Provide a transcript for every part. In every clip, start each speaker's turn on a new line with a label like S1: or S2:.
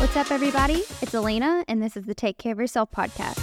S1: What's up, everybody? It's Alaina, and this is the Take Care of Yourself podcast.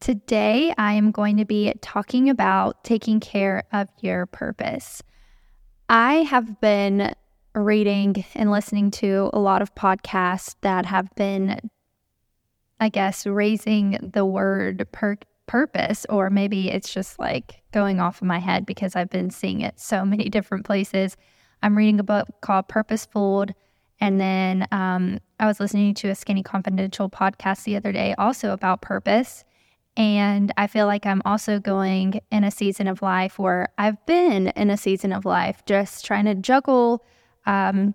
S1: Today, I am going to be talking about taking care of your purpose. I have been reading and listening to a lot of podcasts that have been, I guess, raising the word per- purpose, or maybe it's just like going off of my head because I've been seeing it so many different places. I'm reading a book called Purposeful. And then um, I was listening to a Skinny Confidential podcast the other day, also about purpose. And I feel like I'm also going in a season of life where I've been in a season of life, just trying to juggle um,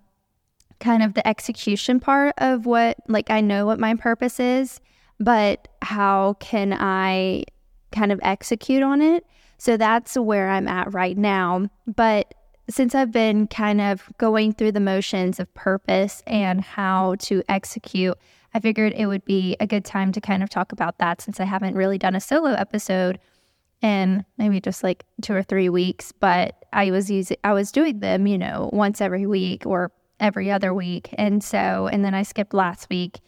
S1: kind of the execution part of what, like, I know what my purpose is, but how can I kind of execute on it? So that's where I'm at right now. But since I've been kind of going through the motions of purpose and how to execute, I figured it would be a good time to kind of talk about that since I haven't really done a solo episode in maybe just like two or three weeks. But I was using, I was doing them, you know, once every week or every other week. And so, and then I skipped last week.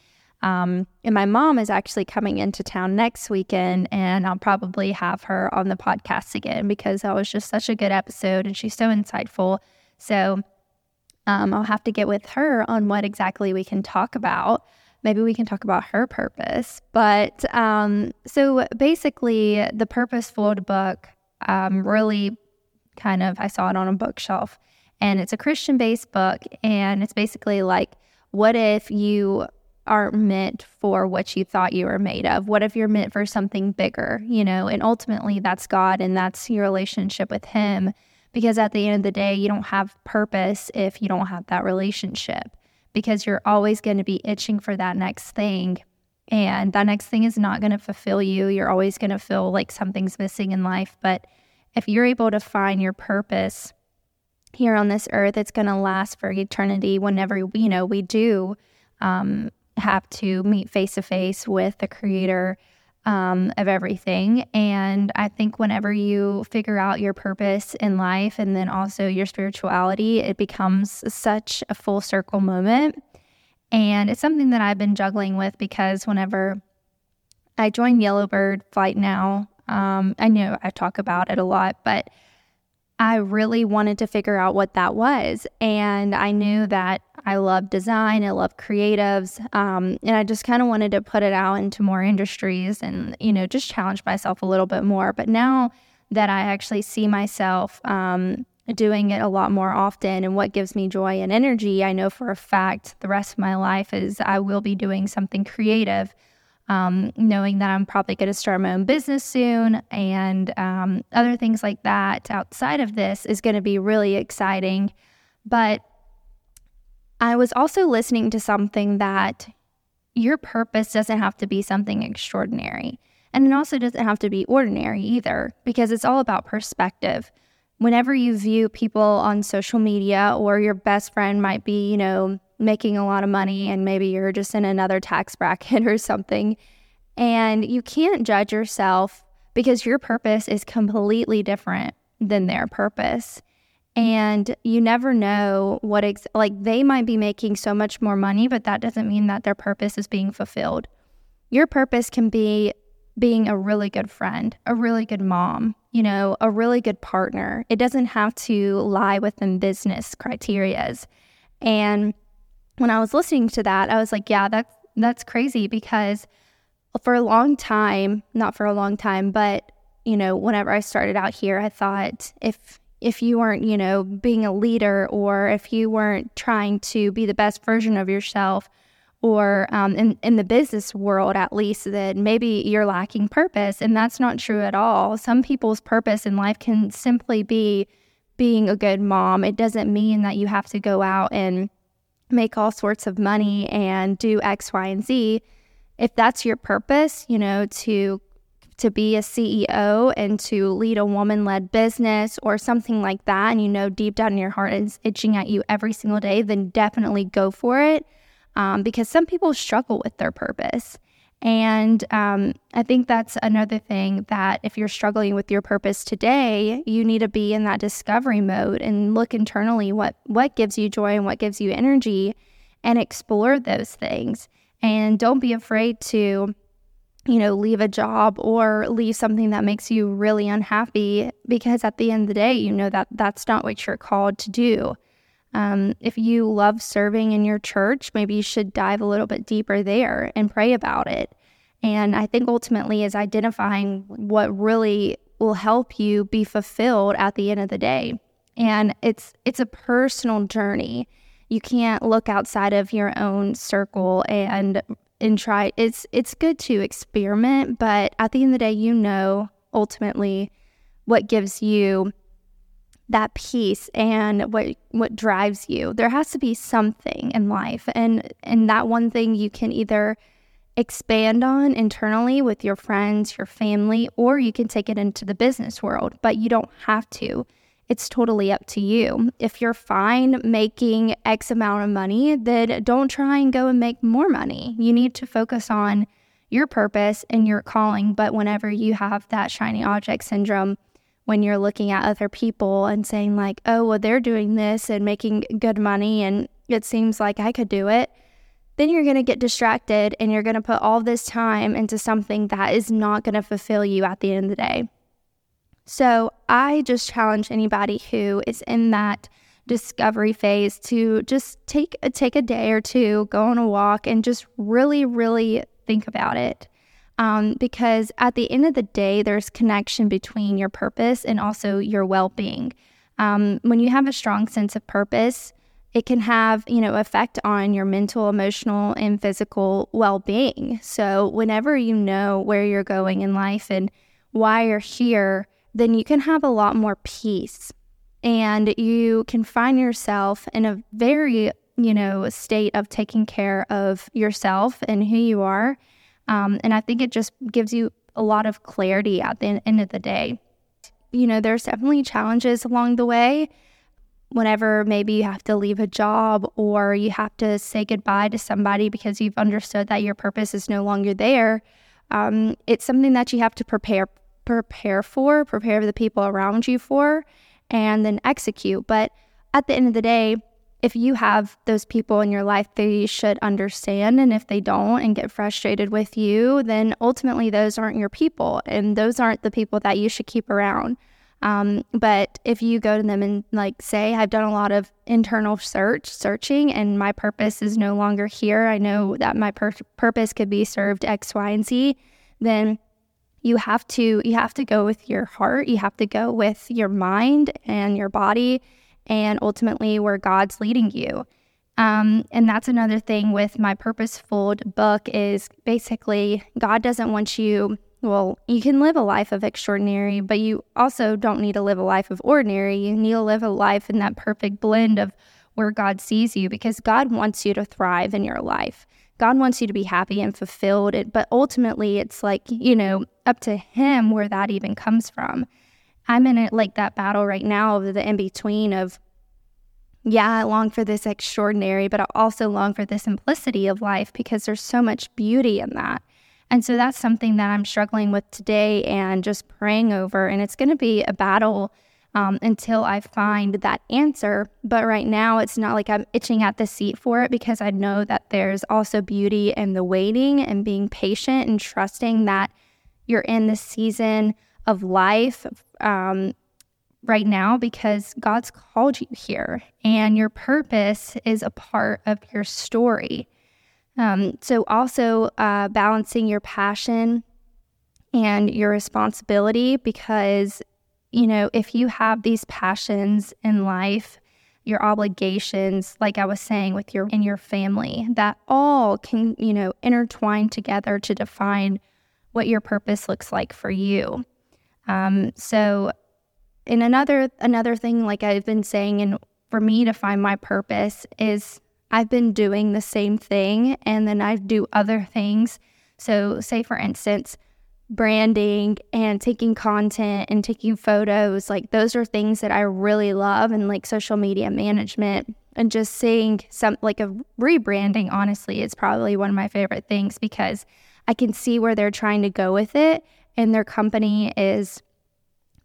S1: Um, and my mom is actually coming into town next weekend, and I'll probably have her on the podcast again because that was just such a good episode and she's so insightful. So um, I'll have to get with her on what exactly we can talk about. Maybe we can talk about her purpose. But um, so basically, the Purposeful book um, really kind of, I saw it on a bookshelf, and it's a Christian based book. And it's basically like, what if you aren't meant for what you thought you were made of? What if you're meant for something bigger, you know? And ultimately, that's God and that's your relationship with Him. Because at the end of the day, you don't have purpose if you don't have that relationship, because you're always going to be itching for that next thing. And that next thing is not going to fulfill you. You're always going to feel like something's missing in life. But if you're able to find your purpose here on this earth, it's going to last for eternity whenever, you know, we do um, have to meet face to face with the creator um, of everything. And I think whenever you figure out your purpose in life and then also your spirituality, it becomes such a full circle moment. And it's something that I've been juggling with because whenever I joined Yellowbird Flight Now, um, I know I talk about it a lot, but I really wanted to figure out what that was. And I knew that I love design, I love creatives, um, and I just kind of wanted to put it out into more industries and, you know, just challenge myself a little bit more. But now that I actually see myself um, doing it a lot more often and what gives me joy and energy, I know for a fact the rest of my life is I will be doing something creative um, knowing that I'm probably going to start my own business soon and um, other things like that outside of this is going to be really exciting. But I was also listening to something that your purpose doesn't have to be something extraordinary. And it also doesn't have to be ordinary either, because it's all about perspective. Whenever you view people on social media, or your best friend might be, you know, making a lot of money and maybe you're just in another tax bracket or something. And you can't judge yourself because your purpose is completely different than their purpose. And you never know what, ex- like, they might be making so much more money, but that doesn't mean that their purpose is being fulfilled. Your purpose can be being a really good friend, a really good mom, you know, a really good partner. It doesn't have to lie within business criterias. And when I was listening to that, I was like, yeah, that's that's crazy because for a long time, not for a long time, but you know, whenever I started out here, I thought if if you weren't, you know, being a leader or if you weren't trying to be the best version of yourself or um, in, in the business world at least that maybe you're lacking purpose and that's not true at all. Some people's purpose in life can simply be being a good mom. It doesn't mean that you have to go out and make all sorts of money and do X, Y, and Z. If that's your purpose, you know, to to be a CEO and to lead a woman led business or something like that, and you know deep down in your heart is itching at you every single day, then definitely go for it. Um, because some people struggle with their purpose. And um, I think that's another thing that if you're struggling with your purpose today, you need to be in that discovery mode and look internally what what gives you joy and what gives you energy, and explore those things. And don't be afraid to, you know, leave a job or leave something that makes you really unhappy because at the end of the day, you know that that's not what you're called to do. Um, if you love serving in your church, maybe you should dive a little bit deeper there and pray about it. And I think ultimately is identifying what really will help you be fulfilled at the end of the day. And it's it's a personal journey. You can't look outside of your own circle and and try it's it's good to experiment, but at the end of the day you know ultimately what gives you that peace and what what drives you. There has to be something in life and and that one thing you can either expand on internally with your friends, your family, or you can take it into the business world, but you don't have to. It's totally up to you. If you're fine making X amount of money, then don't try and go and make more money. You need to focus on your purpose and your calling. But whenever you have that shiny object syndrome, when you're looking at other people and saying, like, oh, well, they're doing this and making good money, and it seems like I could do it, then you're going to get distracted and you're going to put all this time into something that is not going to fulfill you at the end of the day. So I just challenge anybody who is in that discovery phase to just take a, take a day or two, go on a walk, and just really, really think about it um, because at the end of the day, there's connection between your purpose and also your well-being. Um, when you have a strong sense of purpose, it can have you know effect on your mental, emotional, and physical well-being. So whenever you know where you're going in life and why you're here, then you can have a lot more peace, and you can find yourself in a very you know state of taking care of yourself and who you are um, and I think it just gives you a lot of clarity at the end of the day. You know, there's definitely challenges along the way. Whenever maybe you have to leave a job or you have to say goodbye to somebody because you've understood that your purpose is no longer there, um, it's something that you have to prepare prepare for, prepare the people around you for, and then execute. But at the end of the day, if you have those people in your life, they should understand. And if they don't and get frustrated with you, then ultimately those aren't your people and those aren't the people that you should keep around. Um, but if you go to them and like say, I've done a lot of internal search, searching, and my purpose is no longer here, I know that my pur- purpose could be served X, Y, and Z, then you have to you have to go with your heart you have to go with your mind and your body and ultimately where God's leading you. Um, and that's another thing with my purposeful book is basically God doesn't want you. Well, you can live a life of extraordinary, but you also don't need to live a life of ordinary. You need to live a life in that perfect blend of where God sees you because God wants you to thrive in your life. God wants you to be happy and fulfilled. But ultimately, it's like, you know, up to Him where that even comes from. I'm in it like that battle right now of the in between of, yeah, I long for this extraordinary, but I also long for the simplicity of life because there's so much beauty in that. And so that's something that I'm struggling with today and just praying over. And it's going to be a battle um, until I find that answer. But right now, it's not like I'm itching at the seat for it because I know that there's also beauty in the waiting and being patient and trusting that you're in the season of life um, right now because God's called you here and your purpose is a part of your story. Um, so, also uh, balancing your passion and your responsibility because, you know, if you have these passions in life, your obligations, like I was saying with your in your family, that all can, you know, intertwine together to define what your purpose looks like for you. Um, so, and another another thing, like I've been saying, and for me to find my purpose is I've been doing the same thing, and then I do other things. So, say for instance, branding and taking content and taking photos, like those are things that I really love, and like social media management and just seeing some like a rebranding. Honestly, is probably one of my favorite things because I can see where they're trying to go with it and their company is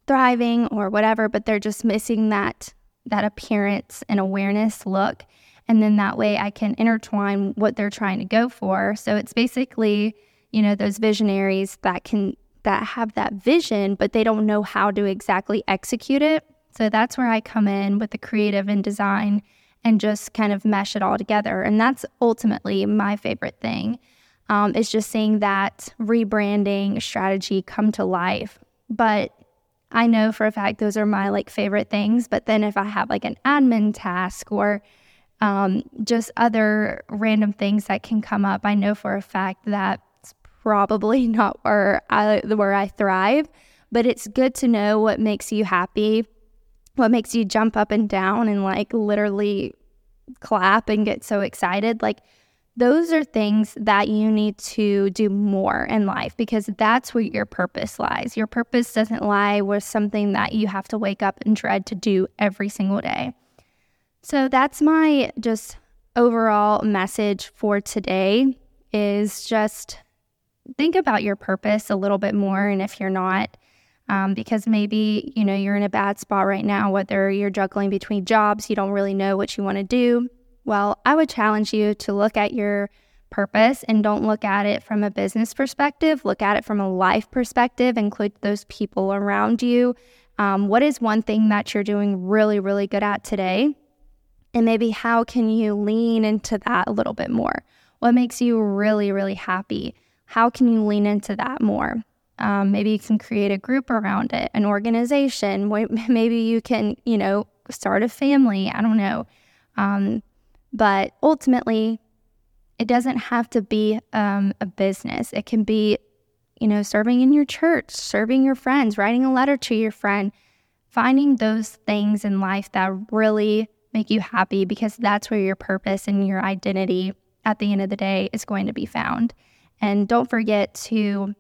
S1: thriving or whatever, but they're just missing that that appearance and awareness look. And then that way I can intertwine what they're trying to go for. So it's basically, you know, those visionaries that can that have that vision, but they don't know how to exactly execute it. So that's where I come in with the creative and design and just kind of mesh it all together. And that's ultimately my favorite thing um, is just seeing that rebranding strategy come to life. But I know for a fact those are my like favorite things. But then if I have like an admin task or um, just other random things that can come up, I know for a fact that's probably not where I where I thrive. But it's good to know what makes you happy, what makes you jump up and down and like literally clap and get so excited. Like those are things that you need to do more in life because that's where your purpose lies. Your purpose doesn't lie with something that you have to wake up and dread to do every single day. So that's my just overall message for today is just think about your purpose a little bit more and if you're not um, because maybe you know you're in a bad spot right now whether you're juggling between jobs you don't really know what you want to do well, I would challenge you to look at your purpose and don't look at it from a business perspective. Look at it from a life perspective, include those people around you. Um, what is one thing that you're doing really, really good at today? And maybe how can you lean into that a little bit more? What makes you really, really happy? How can you lean into that more? Um, maybe you can create a group around it, an organization. Maybe you can, you know, start a family. I don't know. Um, but ultimately, it doesn't have to be um, a business. It can be, you know, serving in your church, serving your friends, writing a letter to your friend, finding those things in life that really make you happy because that's where your purpose and your identity at the end of the day is going to be found. And don't forget to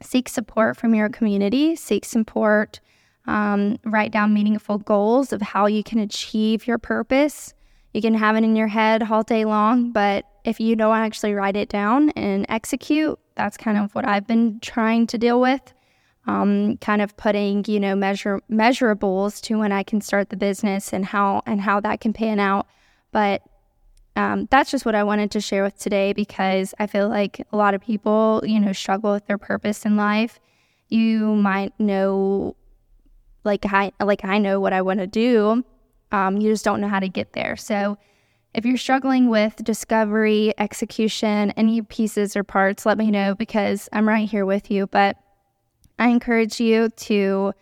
S1: seek support from your community, seek support, um, write down meaningful goals of how you can achieve your purpose you can have it in your head all day long, but if you don't actually write it down and execute, that's kind of what I've been trying to deal with. Um, kind of putting, you know, measure measurables to when I can start the business and how and how that can pan out. But um, that's just what I wanted to share with today because I feel like a lot of people, you know, struggle with their purpose in life. You might know, like I like I know what I want to do, um, you just don't know how to get there. So, if you're struggling with discovery, execution, any pieces or parts, let me know because I'm right here with you. But I encourage you to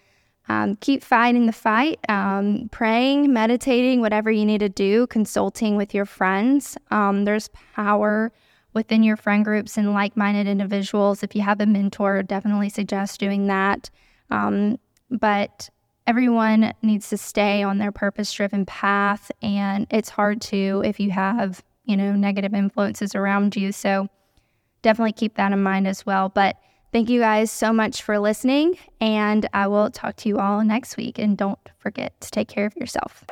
S1: um, keep fighting the fight, um, praying, meditating, whatever you need to do, consulting with your friends. Um, there's power within your friend groups and like minded individuals. If you have a mentor, definitely suggest doing that. Um, but everyone needs to stay on their purpose driven path. And it's hard to if you have, you know, negative influences around you. So definitely keep that in mind as well. But thank you guys so much for listening. And I will talk to you all next week. And don't forget to take care of yourself.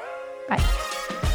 S1: Bye.